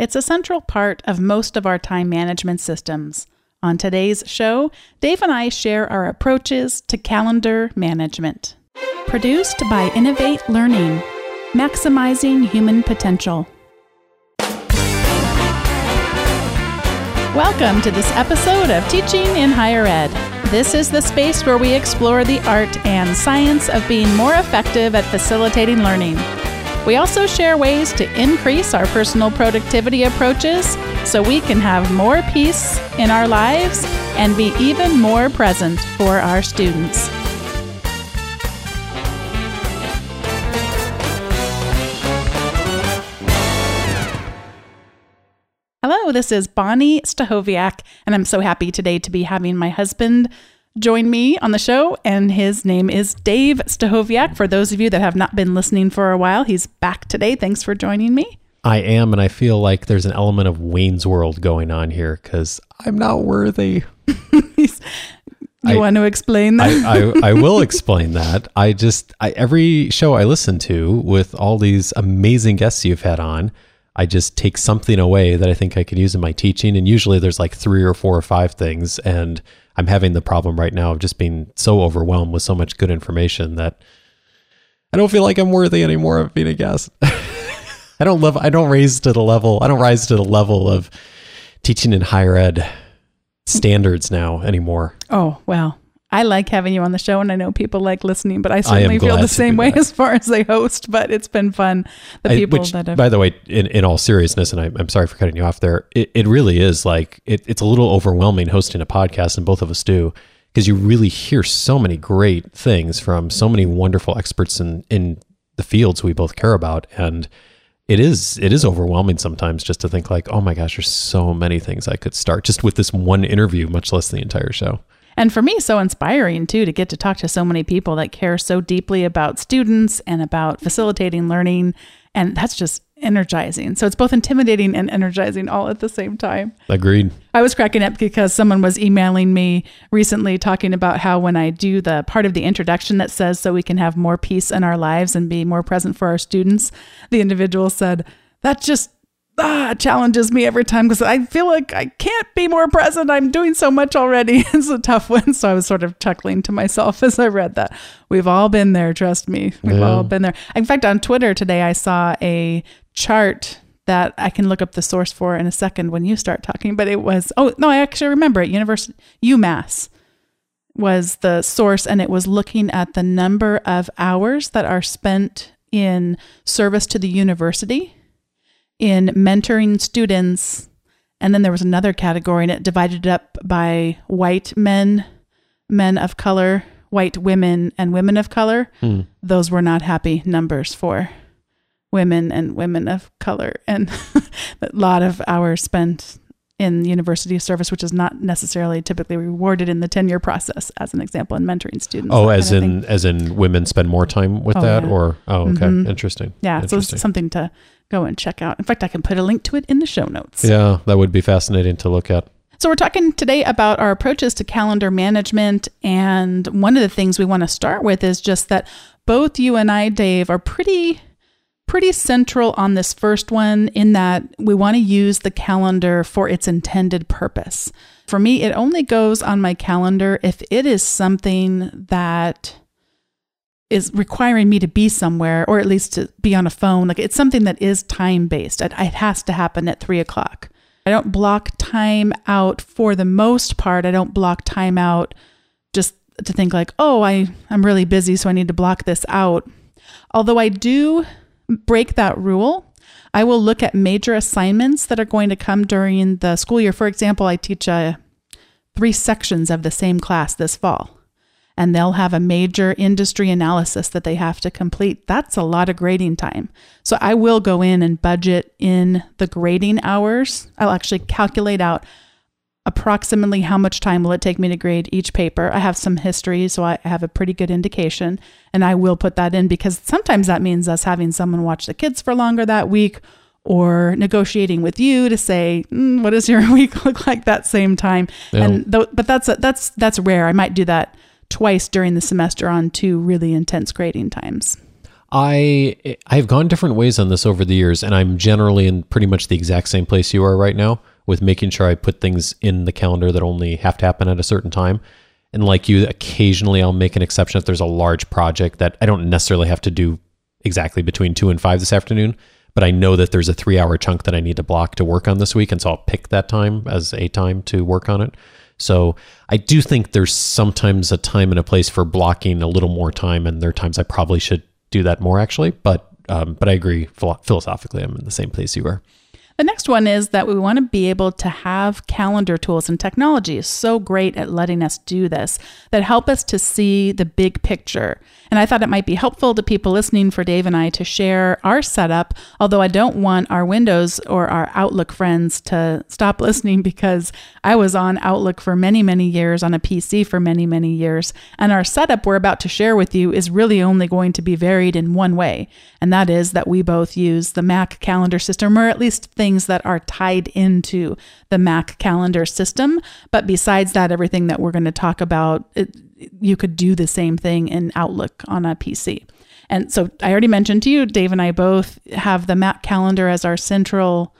It's a central part of most of our time management systems. On today's show, Dave and I share our approaches to calendar management. Produced by Innovate Learning, maximizing human potential. Welcome to this episode of Teaching in Higher Ed. This is the space where we explore the art and science of being more effective at facilitating learning. We also share ways to increase our personal productivity approaches so we can have more peace in our lives and be even more present for our students. Hello, this is Bonni Stachowiak, and I'm so happy today to be having my husband, join me on the show, and his name is Dave Stachowiak. For those of you that have not been listening for a while, he's back today. Thanks for joining me. I am, and I feel like there's an element of Wayne's World going on here because I'm not worthy. you I- want to explain that? I, I, I will explain that. I just, I, every show I listen to with all these amazing guests you've had on, I just take something away that I think I could use in my teaching. And usually there's like three or four or five things. And I'm having the problem right now of just being so overwhelmed with so much good information that I don't feel like I'm worthy anymore of being a guest. I don't love, I don't raise to the level, I don't rise to the level of teaching in higher ed standards now anymore. oh, well. I like having you on the show, and I know people like listening, but I certainly feel the same way that. as far as they host. But it's been fun. The I- people which, that have. by the way, in, in all seriousness, and I, I'm sorry for cutting you off there, it, it really is like it, it's a little overwhelming hosting a podcast, and both of us do, because you really hear so many great things from so many wonderful experts in in the fields we both care about, and it is it is overwhelming sometimes just to think like, oh my gosh, there's so many things I could start just with this one interview, much less the entire show. And for me, so inspiring too to get to talk to so many people that care so deeply about students and about facilitating learning. And that's just energizing. So it's both intimidating and energizing all at the same time. Agreed. I was cracking up because someone was emailing me recently talking about how when I do the part of the introduction that says so we can have more peace in our lives and be more present for our students, the individual said, that just ah, challenges me every time because I feel like I can't be more present. I'm doing so much already. it's a tough one. So I was sort of chuckling to myself as I read that. We've all been there, trust me. We've Yeah. all been there. In fact, on Twitter today, I saw a chart that I can look up the source for in a second when you start talking. But it was oh no, I actually remember it. University UMass was the source, and it was looking at the number of hours that are spent in service to the university, in mentoring students, and then there was another category, and it divided it up by white men, men of color, white women, and women of color. Hmm. Those were not happy numbers for women and women of color and a lot of hours spent in university service which is not necessarily typically rewarded in the tenure process as an example in mentoring students Oh, as kind of in as in women spend more time with Oh, that, yeah. or oh, okay, Mhm. interesting. yeah so it's something to go and check out in fact i can put a link to it in the show notes Yeah, that would be fascinating to look at. So, we're talking today about our approaches to calendar management. And one of the things we want to start with is just that both you and I, Dave, are pretty pretty central on this first one in that we want to use the calendar for its intended purpose. For me, it only goes on my calendar if it is something that is requiring me to be somewhere or at least to be on a phone. Like it's something that is time based. It, it has to happen at three o'clock. I don't block time out for the most part. I don't block time out just to think like, oh, I, I'm really busy, so I need to block this out. Although I do break that rule, I will look at major assignments that are going to come during the school year. For example, I teach uh, three sections of the same class this fall and they'll have a major industry analysis that they have to complete. That's a lot of grading time. So I will go in and budget in the grading hours. I'll actually calculate out approximately how much time will it take me to grade each paper. I have some history, so I have a pretty good indication, and I will put that in because sometimes that means us having someone watch the kids for longer that week or negotiating with you to say mm, what does your week look like that same time Yeah. and th- but that's that's that's rare i might do that twice during the semester on two really intense grading times I I've gone different ways on this over the years, and I'm generally in pretty much the exact same place you are right now with making sure I put things in the calendar that only have to happen at a certain time. And like you, occasionally I'll make an exception if there's a large project that I don't necessarily have to do exactly between two and five this afternoon, but I know that there's a three hour chunk that I need to block to work on this week. And so I'll pick that time as a time to work on it. So I do think there's sometimes a time and a place for blocking a little more time, and there are times I probably should do that more actually. But um, but I agree philosophically, I'm in the same place you are. The next one is that we want to be able to have calendar tools and technology is so great at letting us do this that help us to see the big picture. And I thought it might be helpful to people listening for Dave and I to share our setup, although I don't want our Windows or our Outlook friends to stop listening because I was on Outlook for many, many years, on a PC for many, many years. And our setup we're about to share with you is really only going to be varied in one way, and that is that we both use the Mac calendar system, or at least things things that are tied into the Mac calendar system. But besides that, everything that we're going to talk about, it, you could do the same thing in Outlook on a PC. And so I already mentioned to you, Dave and I both have the Mac calendar as our central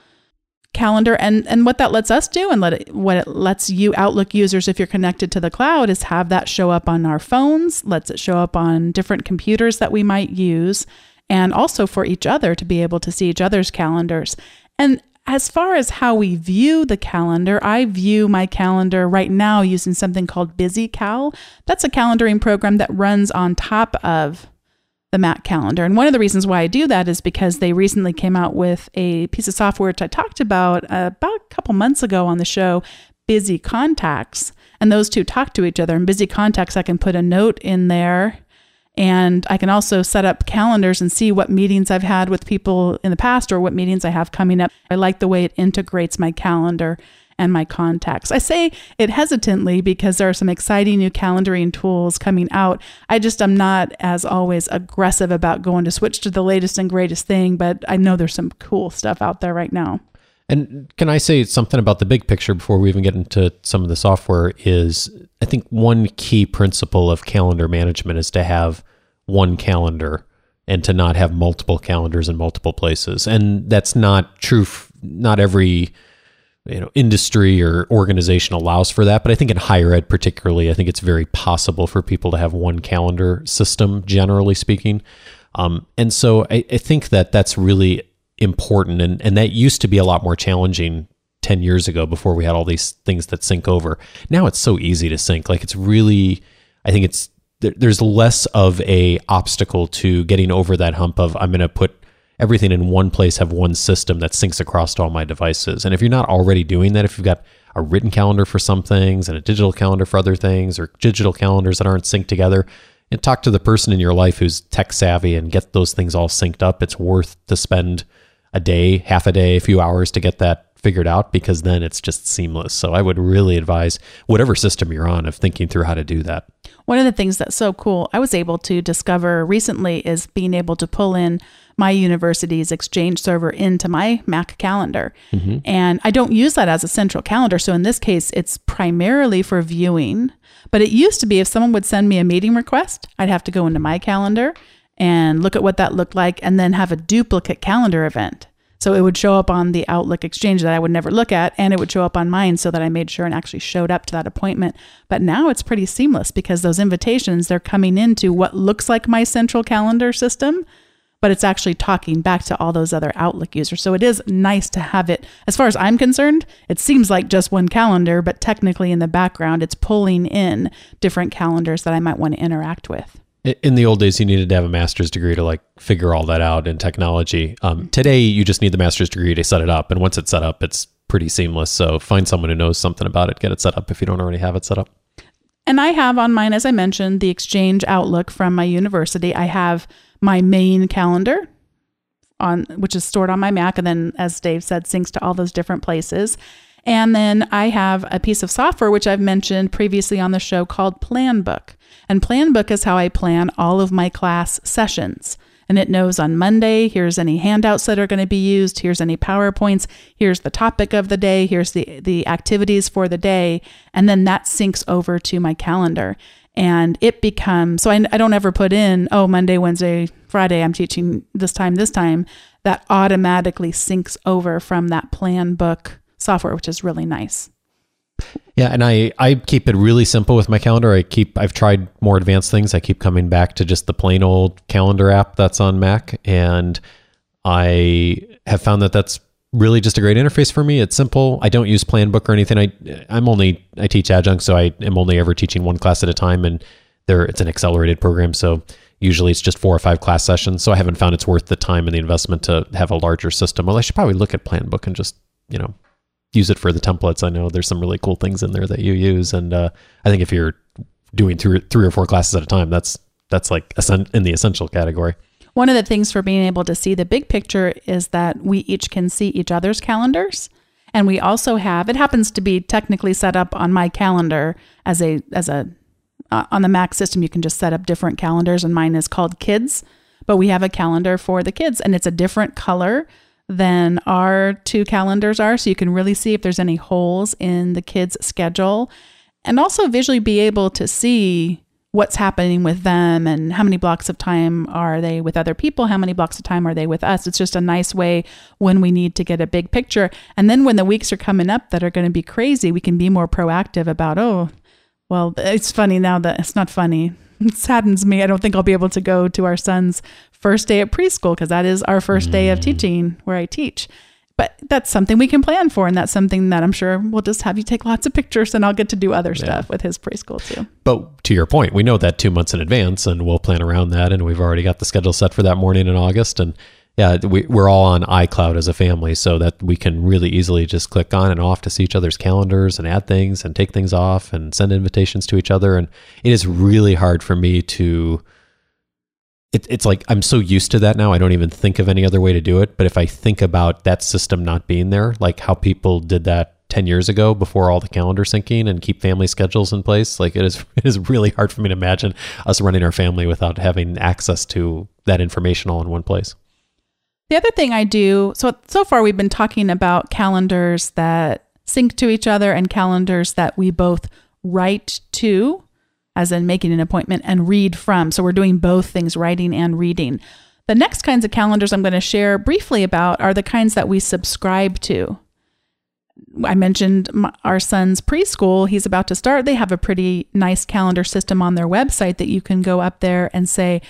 calendar and and what that lets us do and let it, what it lets you outlook users if you're connected to the cloud is have that show up on our phones lets it show up on different computers that we might use and also for each other to be able to see each other's calendars and as far as how we view the calendar, I view my calendar right now using something called BusyCal. That's a calendaring program that runs on top of the Mac calendar. And one of the reasons why I do that is because they recently came out with a piece of software which I talked about uh, about a couple months ago on the show, Busy Contacts. And those two talk to each other. In Busy Contacts, I can put a note in there and I can also set up calendars and see what meetings I've had with people in the past or what meetings I have coming up. I like the way it integrates my calendar and my contacts. I say it hesitantly because there are some exciting new calendaring tools coming out. I just am not as always aggressive about going to switch to the latest and greatest thing, but I know there's some cool stuff out there right now. And can I say something about the big picture before we even get into some of the software? Is I think one key principle of calendar management is to have one calendar and to not have multiple calendars in multiple places. And that's not true. Not every you know industry or organization allows for that but i think in higher ed particularly i think it's very possible for people to have one calendar system generally speaking um, and so I, I, think that that's really important. And, and that used to be a lot more challenging 10 years ago before we had all these things that sync over. Now it's so easy to sync like it's really i think it's there's less of a obstacle to getting over that hump of i'm going to put everything in one place have one system that syncs across all my devices. And if you're not already doing that if you've got a written calendar for some things and a digital calendar for other things or digital calendars that aren't synced together and talk to the person in your life who's tech savvy and get those things all synced up it's worth to spend a day, half a day, a few hours to get that figured out because then it's just seamless. So I would really advise whatever system you're on of thinking through how to do that. One of the things that's so cool I was able to discover recently is being able to pull in my university's Exchange server into my Mac calendar. Mm-hmm. And I don't use that as a central calendar. So in this case, it's primarily for viewing. But it used to be if someone would send me a meeting request, I'd have to go into my calendar and look at what that looked like and then have a duplicate calendar event. So it would show up on the Outlook Exchange that I would never look at, and it would show up on mine so that I made sure and actually showed up to that appointment. But now it's pretty seamless because those invitations, they're coming into what looks like my central calendar system, but it's actually talking back to all those other Outlook users. So it is nice to have it. As far as I'm concerned, it seems like just one calendar, but technically in the background, it's pulling in different calendars that I might want to interact with in the old days you needed to have a master's degree to like figure all that out in technology. Um, today you just need the master's degree to set it up and once it's set up it's pretty seamless. So find someone who knows something about it get it set up if you don't already have it set up. And i have on mine as i mentioned the exchange outlook from my university. I have my main calendar on which is stored on my mac and then as dave said syncs to all those different places. And then I have a piece of software, which I've mentioned previously on the show called Planbook. And Planbook is how I plan all of my class sessions. And it knows on Monday, here's any handouts that are going to be used, here's any PowerPoints, here's the topic of the day, here's the, the activities for the day. And then that syncs over to my calendar. and it becomes so I, I don't ever put in oh monday wednesday friday i'm teaching this time this time that automatically syncs over from that Planbook software which is really nice yeah and i i keep it really simple with my calendar i keep i've tried more advanced things i keep coming back to just the plain old calendar app that's on mac and i have found that that's really just a great interface for me. It's simple. I don't use Planbook or anything. I I'm only I teach adjunct, so I am only ever teaching one class at a time, and there it's an accelerated program, so usually it's just four or five class sessions. So I haven't found it's worth the time and the investment to have a larger system. Well, I should probably look at Planbook and just you know use it for the templates. I know there's some really cool things in there that you use, and uh, I think if you're doing three three or four classes at a time, that's that's like in the essential category. One of the things for being able to see the big picture is that we each can see each other's calendars. And we also have, it happens to be technically set up on my calendar as a, as a, uh, on the Mac system, you can just set up different calendars, and mine is called Kids. But we have a calendar for the kids, and it's a different color than our two calendars are. So you can really see if there's any holes in the kids' schedule and also visually be able to see what's happening with them and how many blocks of time are they with other people? How many blocks of time are they with us? It's just a nice way when we need to get a big picture. And then when the weeks are coming up that are going to be crazy we can be more proactive about oh well it's funny now that it's not funny. It saddens me. I don't think i'll be able to go to our son's first day at preschool because that is our first day of mm. teaching where i teach but that's something we can plan for and that's something that i'm sure we'll just have you take lots of pictures and i'll get to do other yeah. stuff with his preschool too but to your point we know that two months in advance and we'll plan around that and we've already got the schedule set for that morning in august and yeah we, we're all on icloud as a family so that we can really easily just click on and off to see each other's calendars and add things and take things off and send invitations to each other and it is really hard for me to it, it's like I'm so used to that now. I don't even think of any other way to do it. But if I think about that system not being there, like how people did that 10 years ago before all the calendar syncing and keep family schedules in place, like it is, it is really hard for me to imagine us running our family without having access to that information all in one place. The other thing I do, so so far we've been talking about calendars that sync to each other and calendars that we both write to as in making an appointment, and read from. So we're doing both things, writing and reading. The next kinds of calendars I'm going to share briefly about are the kinds that we subscribe to. I mentioned our son's preschool. He's about to start. They have a pretty nice calendar system on their website that you can go up there and say,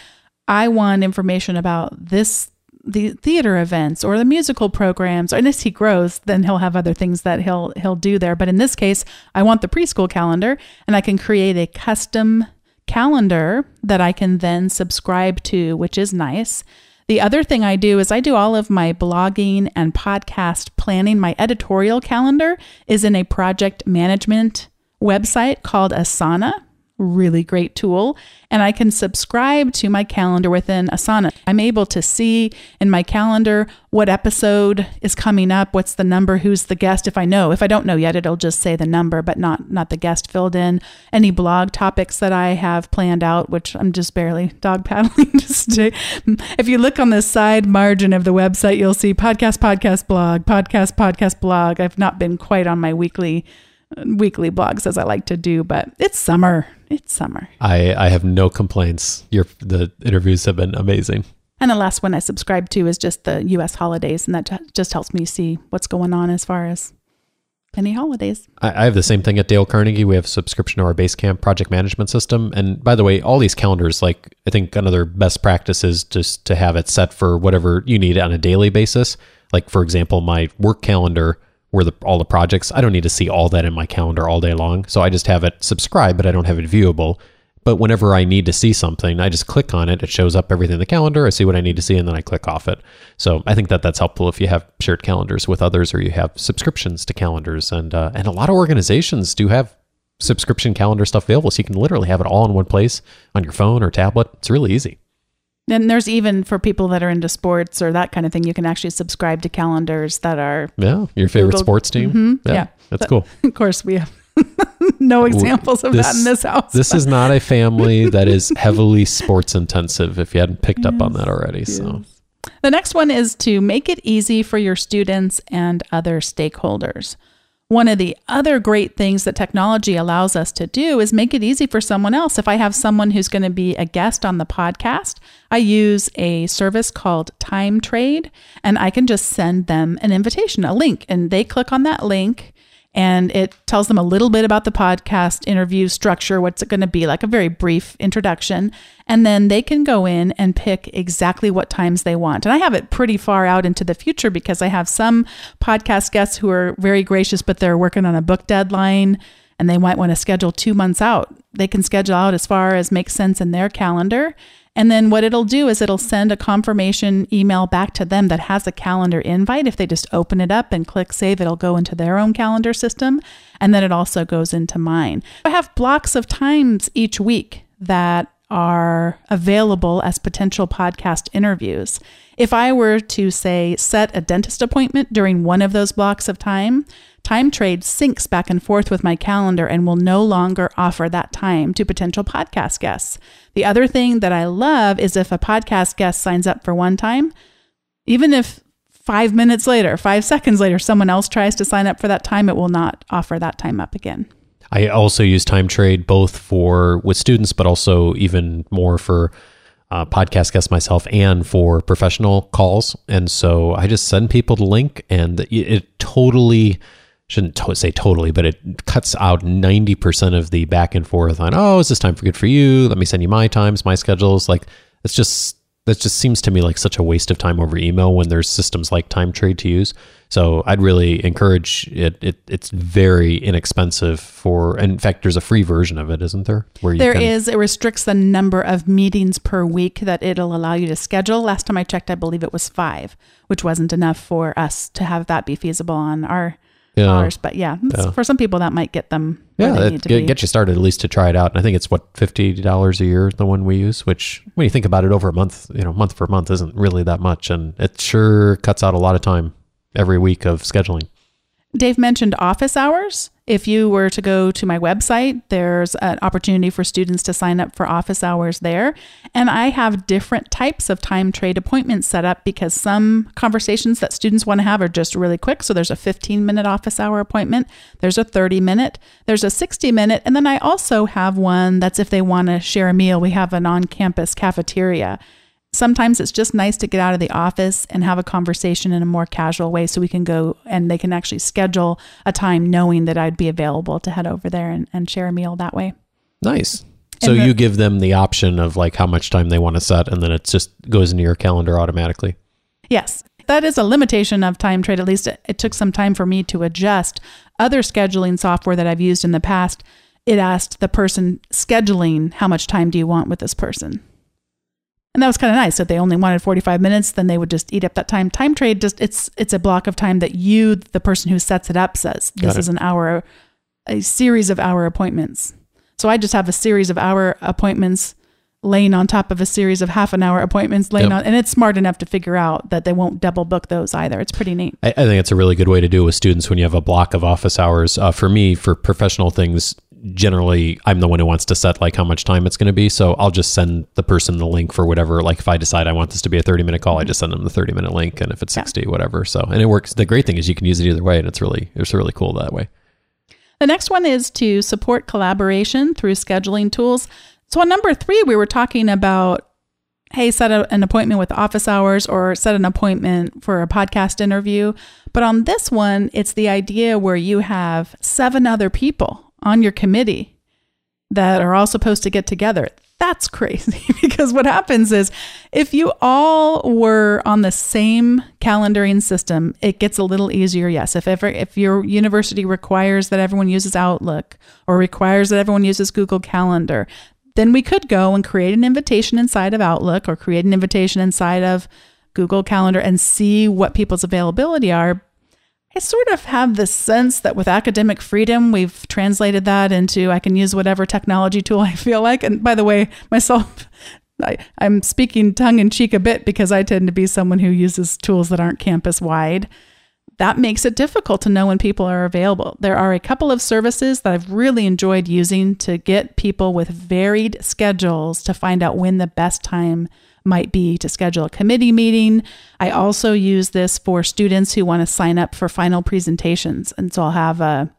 I want information about this the theater events or the musical programs and as he grows then he'll have other things that he'll he'll do there. But in this case i want the preschool calendar and i can create a custom calendar that i can then subscribe to which is nice. The other thing i do is i do all of my blogging and podcast planning. My editorial calendar is in a project management website called asana really great tool. And I can subscribe to my calendar within Asana. I'm able to see in my calendar what episode is coming up, what's the number, who's the guest. If I know, if I don't know yet, it'll just say the number, but not not the guest filled in. Any blog topics that I have planned out, which I'm just barely dog paddling. just to, if you look on the side margin of the website, you'll see podcast, podcast, blog, podcast, podcast, blog. I've not been quite on my weekly weekly blogs as I like to do, but it's summer. It's summer. I, I have no complaints. Your the interviews have been amazing. And the last one I subscribe to is just the U.S. holidays, and that just helps me see what's going on as far as any holidays. I, I have the same thing at Dale Carnegie. We have subscription to our Basecamp project management system. And by the way, all these calendars, like I think another best practice is just to have it set for whatever you need on a daily basis. Like for example, my work calendar where the, all the projects, I don't need to see all that in my calendar all day long. So I just have it subscribed, but I don't have it viewable. But whenever I need to see something, I just click on it. It shows up everything in the calendar. I see what I need to see, and then I click off it. So I think that that's helpful if you have shared calendars with others, or you have subscriptions to calendars. And uh, and a lot of organizations do have subscription calendar stuff available, so you can literally have it all in one place on your phone or tablet. It's really easy. And there's even for people that are into sports or that kind of thing, you can actually subscribe to calendars that are yeah your favorite Googled. sports team. Mm-hmm. Yeah, yeah, that's but cool. Of course, we have no examples of this, that in this house. This is not a family that is heavily sports intensive. If you hadn't picked yes, up on that already, yes. so the next one is to make it easy for your students and other stakeholders. One of the other great things that technology allows us to do is make it easy for someone else. If I have someone who's going to be a guest on the podcast, I use a service called Time Trade, and I can just send them an invitation, a link, and they click on that link and it tells them a little bit about the podcast interview structure, what's it going to be like, a very brief introduction. And then they can go in and pick exactly what times they want. And I have it pretty far out into the future because I have some podcast guests who are very gracious, but they're working on a book deadline and they might want to schedule two months out. They can schedule out as far as makes sense in their calendar. And then what it'll do is it'll send a confirmation email back to them that has a calendar invite. If they just open it up and click save, it'll go into their own calendar system. And then it also goes into mine. I have blocks of times each week that are available as potential podcast interviews. If I were to say set a dentist appointment during one of those blocks of time, Time Trade syncs back and forth with my calendar and will no longer offer that time to potential podcast guests. The other thing that I love is if a podcast guest signs up for one time, even if five minutes later, five seconds later, someone else tries to sign up for that time, it will not offer that time up again. I also use Time Trade both for with students, but also even more for uh, podcast guests myself and for professional calls. And so I just send people the link, and it, totally shouldn't to- say totally, but it cuts out 90% of the back and forth on, oh, is this time for good for you? Let me send you my times, my schedules. Like, it's just, that just seems to me like such a waste of time over email when there's systems like Time Trade to use. So I'd really encourage it. it it's very inexpensive for, in fact, there's a free version of it, isn't there? Where there can, is. It restricts the number of meetings per week that it'll allow you to schedule. Last time I checked, I believe it was five, which wasn't enough for us to have that be feasible on our yeah. dollars. But yeah, yeah, for some people that might get them. Yeah, get, get, you started at least to try it out. And I think it's what fifty dollars a year the one we use. Which when you think about it over a month, you know, month for month isn't really that much, and it sure cuts out a lot of time every week of scheduling. Dave mentioned office hours. If you were to go to my website, there's an opportunity for students to sign up for office hours there. And I have different types of time trade appointments set up because some conversations that students want to have are just really quick. So there's a 15 minute office hour appointment, there's a 30 minute, there's a 60 minute. And then I also have one that's if they want to share a meal, we have an on campus cafeteria sometimes it's just nice to get out of the office and have a conversation in a more casual way so we can go and they can actually schedule a time knowing that I'd be available to head over there and, and share a meal that way. Nice. So the, you give them the option of like how much time they want to set and then it just goes into your calendar automatically. Yes. That is a limitation of time trade. At least it, it took some time for me to adjust. Other scheduling software that I've used in the past, it asked the person scheduling how much time do you want with this person and that was kind of nice. So if they only wanted 45 minutes, then they would just eat up that time. Time trade just it's it's a block of time that you, the person who sets it up, says this is an hour, a series of hour appointments. So I just have a series of hour appointments laying on top of a series of half an hour appointments laying yep. on and it's smart enough to figure out that they won't double book those either it's pretty neat i, I think it's a really good way to do it with students when you have a block of office hours uh, for me for professional things generally I'm the one who wants to set like how much time it's going to be. So I'll just send the person the link for whatever. Like if I decide I want this to be a 30 minute call, I mm-hmm. just send them the 30 minute link. And if it's 60, yeah. whatever. So, and it works. The great thing is you can use it either way. And it's really, it's really cool that way. The next one is to support collaboration through scheduling tools. So on number three, we were talking about hey, set a, an appointment with office hours or set an appointment for a podcast interview. But on this one, it's the idea where you have seven other people on your committee that are all supposed to get together. That's crazy because what happens is if you all were on the same calendaring system, it gets a little easier. Yes, if ever if your university requires that everyone uses Outlook or requires that everyone uses Google Calendar, then we could go and create an invitation inside of Outlook or create an invitation inside of Google Calendar and see what people's availability are. I sort of have this sense that with academic freedom, we've translated that into I can use whatever technology tool I feel like. And by the way, myself, I, am speaking tongue in cheek a bit because I tend to be someone who uses tools that aren't campus wide. That makes it difficult to know when people are available. There are a couple of services that I've really enjoyed using to get people with varied schedules to find out when the best time might be to schedule a committee meeting. I also use this for students who want to sign up for final presentations. And so I'll have a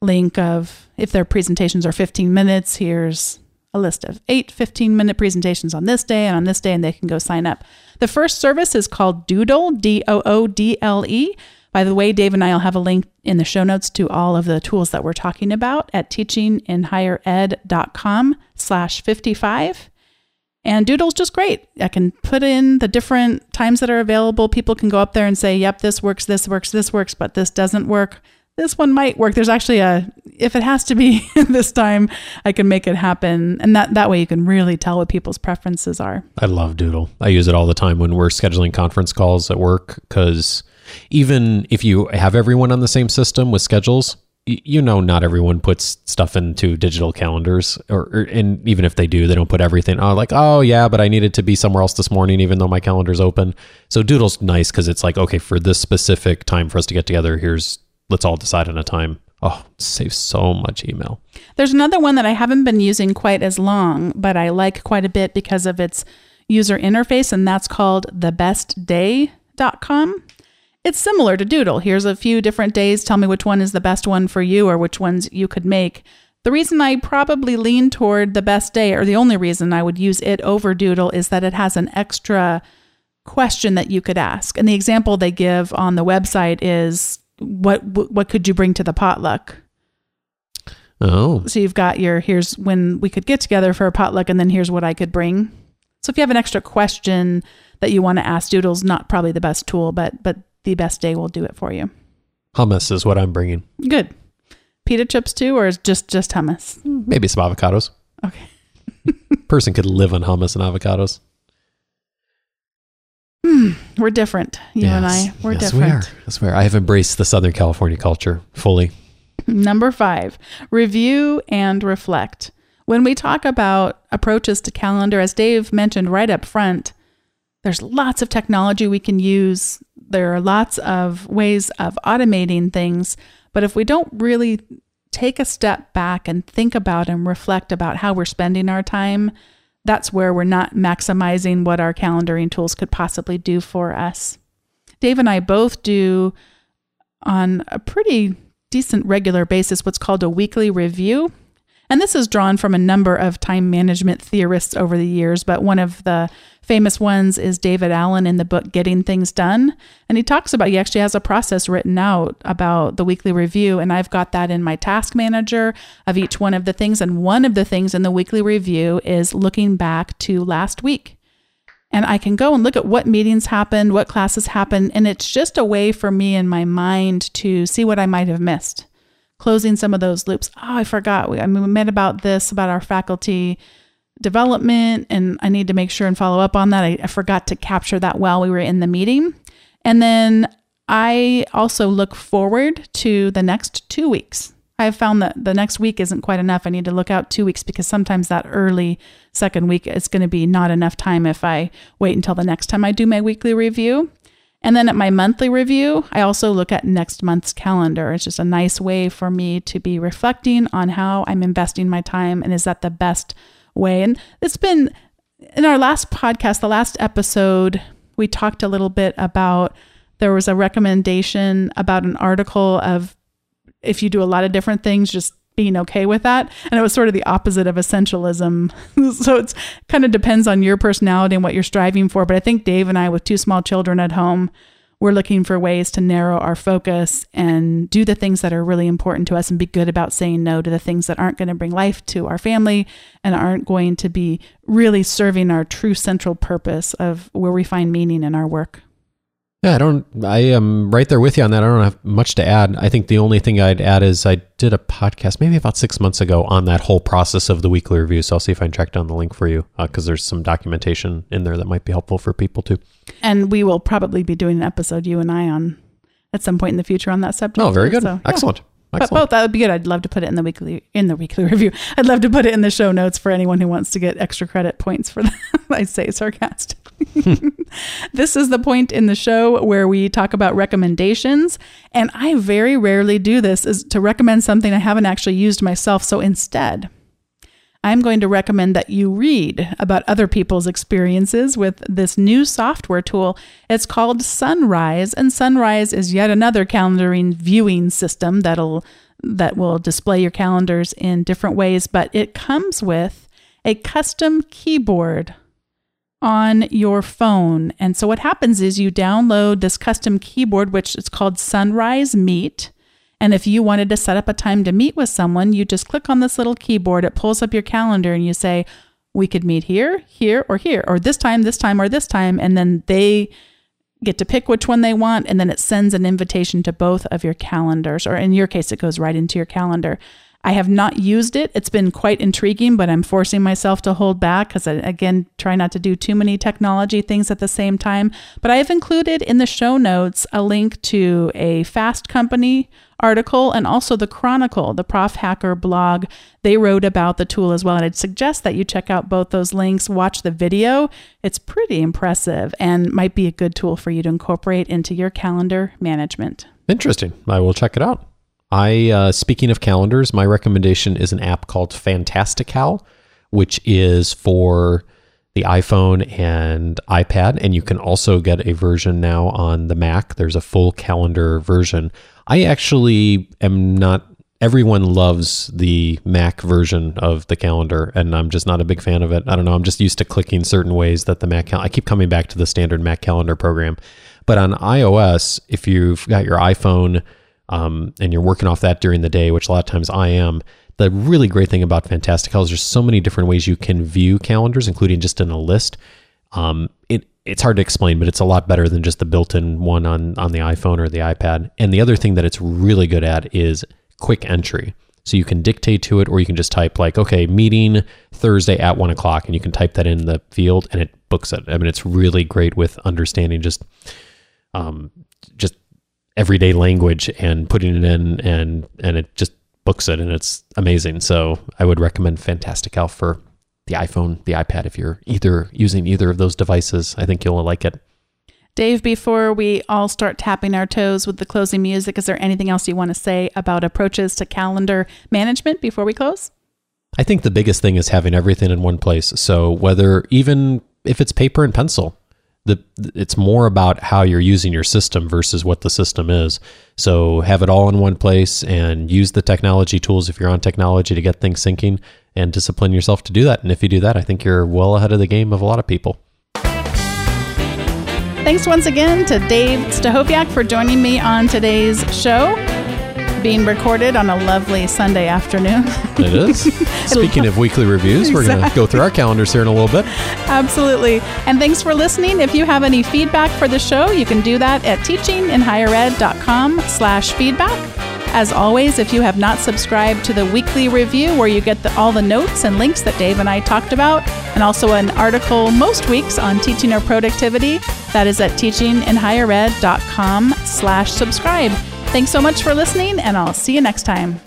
link of if their presentations are 15 minutes, here's a list of eight 15 minute presentations on this day and on this day, and they can go sign up. The first service is called Doodle, D O O D L E. By the way, Dave and I will have a link in the show notes to all of the tools that we're talking about at teachinginhighered.com slash 55. And Doodle's just great. I can put in the different times that are available. People can go up there and say, yep, this works, this works, this works, but this doesn't work this one might work. There's actually a if it has to be this time, I can make it happen, and that that way you can really tell what people's preferences are. I love Doodle. I use it all the time when we're scheduling conference calls at work because even if you have everyone on the same system with schedules, you know not everyone puts stuff into digital calendars or, or, and even if they do they don't put everything oh like oh yeah but i needed to be somewhere else this morning even though my calendar's open so doodle's nice because it's like okay for this specific time for us to get together here's let's all decide on a time. Oh, saves so much email. There's another one that I haven't been using quite as long, but I like quite a bit because of its user interface, and that's called thebestday.com. It's similar to Doodle. Here's a few different days. Tell me which one is the best one for you or which ones you could make. The reason I probably lean toward the best day, or the only reason I would use it over Doodle, is that it has an extra question that you could ask. And the example they give on the website is what what could you bring to the potluck? Oh. So you've got your here's when we could get together for a potluck and then here's what I could bring. So if you have an extra question that you want to ask Doodle's not probably the best tool, but but the best day will do it for you. Hummus is what I'm bringing. Good. Pita chips too or is just just hummus? Maybe some avocados. Okay. Person could live on hummus and avocados. Hmm, we're different, you yes. and I. We're yes, different. We are. Yes, we are. I have embraced the Southern California culture fully. Number five, review and reflect. When we talk about approaches to calendar, as Dave mentioned right up front, there's lots of technology we can use. There are lots of ways of automating things. But if we don't really take a step back and think about and reflect about how we're spending our time, that's where we're not maximizing what our calendaring tools could possibly do for us. Dave and I both do on a pretty decent regular basis what's called a weekly review. And this is drawn from a number of time management theorists over the years, but one of the famous ones is David Allen in the book Getting Things Done. And he talks about, he actually has a process written out about the weekly review. And I've got that in my task manager of each one of the things. And one of the things in the weekly review is looking back to last week. And I can go and look at what meetings happened, what classes happened. And it's just a way for me in my mind to see what I might have missed closing some of those loops. Oh, I forgot. We, I mean, we met about this, about our faculty development, and I need to make sure and follow up on that. I, I forgot to capture that while we were in the meeting. And then I also look forward to the next two weeks. I've found that the next week isn't quite enough. I need to look out two weeks because sometimes that early second week is going to be not enough time if I wait until the next time I do my weekly review. And then at my monthly review, I also look at next month's calendar. It's just a nice way for me to be reflecting on how I'm investing my time and is that the best way. And it's been in our last podcast, the last episode, we talked a little bit about there was a recommendation about an article of if you do a lot of different things, just being okay with that. And it was sort of the opposite of essentialism. so it's kind of depends on your personality and what you're striving for. But I think Dave and I, with two small children at home, we're looking for ways to narrow our focus and do the things that are really important to us and be good about saying no to the things that aren't going to bring life to our family and aren't going to be really serving our true central purpose of where we find meaning in our work. Yeah, I don't. I am right there with you on that. I don't have much to add. I think the only thing I'd add is I did a podcast maybe about six months ago on that whole process of the weekly review. So I'll see if I can track down the link for you because uh, there's some documentation in there that might be helpful for people too. And we will probably be doing an episode you and I on at some point in the future on that subject. Oh, very good. So, Yeah. Excellent. But both that would be good. I'd love to put it in the weekly in the weekly review. I'd love to put it in the show notes for anyone who wants to get extra credit points for that. I say sarcastic. this is the point in the show where we talk about recommendations, and I very rarely do this is to recommend something I haven't actually used myself. So instead, I'm going to recommend that you read about other people's experiences with this new software tool. It's called Sunrise, and Sunrise is yet another calendaring viewing system that'll that will display your calendars in different ways, but it comes with a custom keyboard on your phone. And so what happens is you download this custom keyboard, which is called Sunrise Meet. And if you wanted to set up a time to meet with someone, you just click on this little keyboard, it pulls up your calendar, and you say, We could meet here, here, or here, or this time, this time, or this time. And then they get to pick which one they want, and then it sends an invitation to both of your calendars, or in your case, it goes right into your calendar. I have not used it. It's been quite intriguing, but I'm forcing myself to hold back because I, uh, again, try not to do too many technology things at the same time. But I have included in the show notes a link to a Fast Company article and also the Chronicle, the Prof Hacker blog. They wrote about the tool as well. And I'd suggest that you check out both those links, watch the video. It's pretty impressive and might be a good tool for you to incorporate into your calendar management. Interesting. I will check it out. I, uh, speaking of calendars, my recommendation is an app called Fantastical, which is for the iPhone and iPad. And you can also get a version now on the Mac. There's a full calendar version. I actually am not, everyone loves the Mac version of the calendar, and I'm just not a big fan of it. I don't know. I'm just used to clicking certain ways that the Mac, cal- I keep coming back to the standard Mac calendar program. But on iOS, if you've got your iPhone, um, and you're working off that during the day, which a lot of times I am. The really great thing about Fantastical is there's so many different ways you can view calendars, including just in a list. Um, it it's hard to explain, but it's a lot better than just the built-in one on on the iPhone or the iPad. And the other thing that it's really good at is quick entry. So you can dictate to it, or you can just type like, okay, meeting Thursday at one o'clock, and you can type that in the field, and it books it. I mean, it's really great with understanding just um, just everyday language and putting it in and and it just books it and it's amazing. So I would recommend Fantastical for the iPhone, the iPad if you're either using either of those devices. I think you'll like it. Dave, before we all start tapping our toes with the closing music, is there anything else you want to say about approaches to calendar management before we close? I think the biggest thing is having everything in one place. So whether even if it's paper and pencil, the it's more about how you're using your system versus what the system is. So have it all in one place and use the technology tools if you're on technology to get things syncing and discipline yourself to do that. And if you do that, I think you're well ahead of the game of a lot of people. Thanks once again to Dave Stachowiak for joining me on today's show being recorded on a lovely Sunday afternoon. It is. Speaking of weekly reviews, we're going to go through our calendars here in a little bit. Absolutely. And thanks for listening. If you have any feedback for the show, you can do that at teachinginhighered.com slash feedback. As always, if you have not subscribed to the weekly review where you get the, all the notes and links that Dave and I talked about, and also an article most weeks on teaching or productivity, that is at teachinginhighered.com slash subscribe. Thanks so much for listening, and I'll see you next time.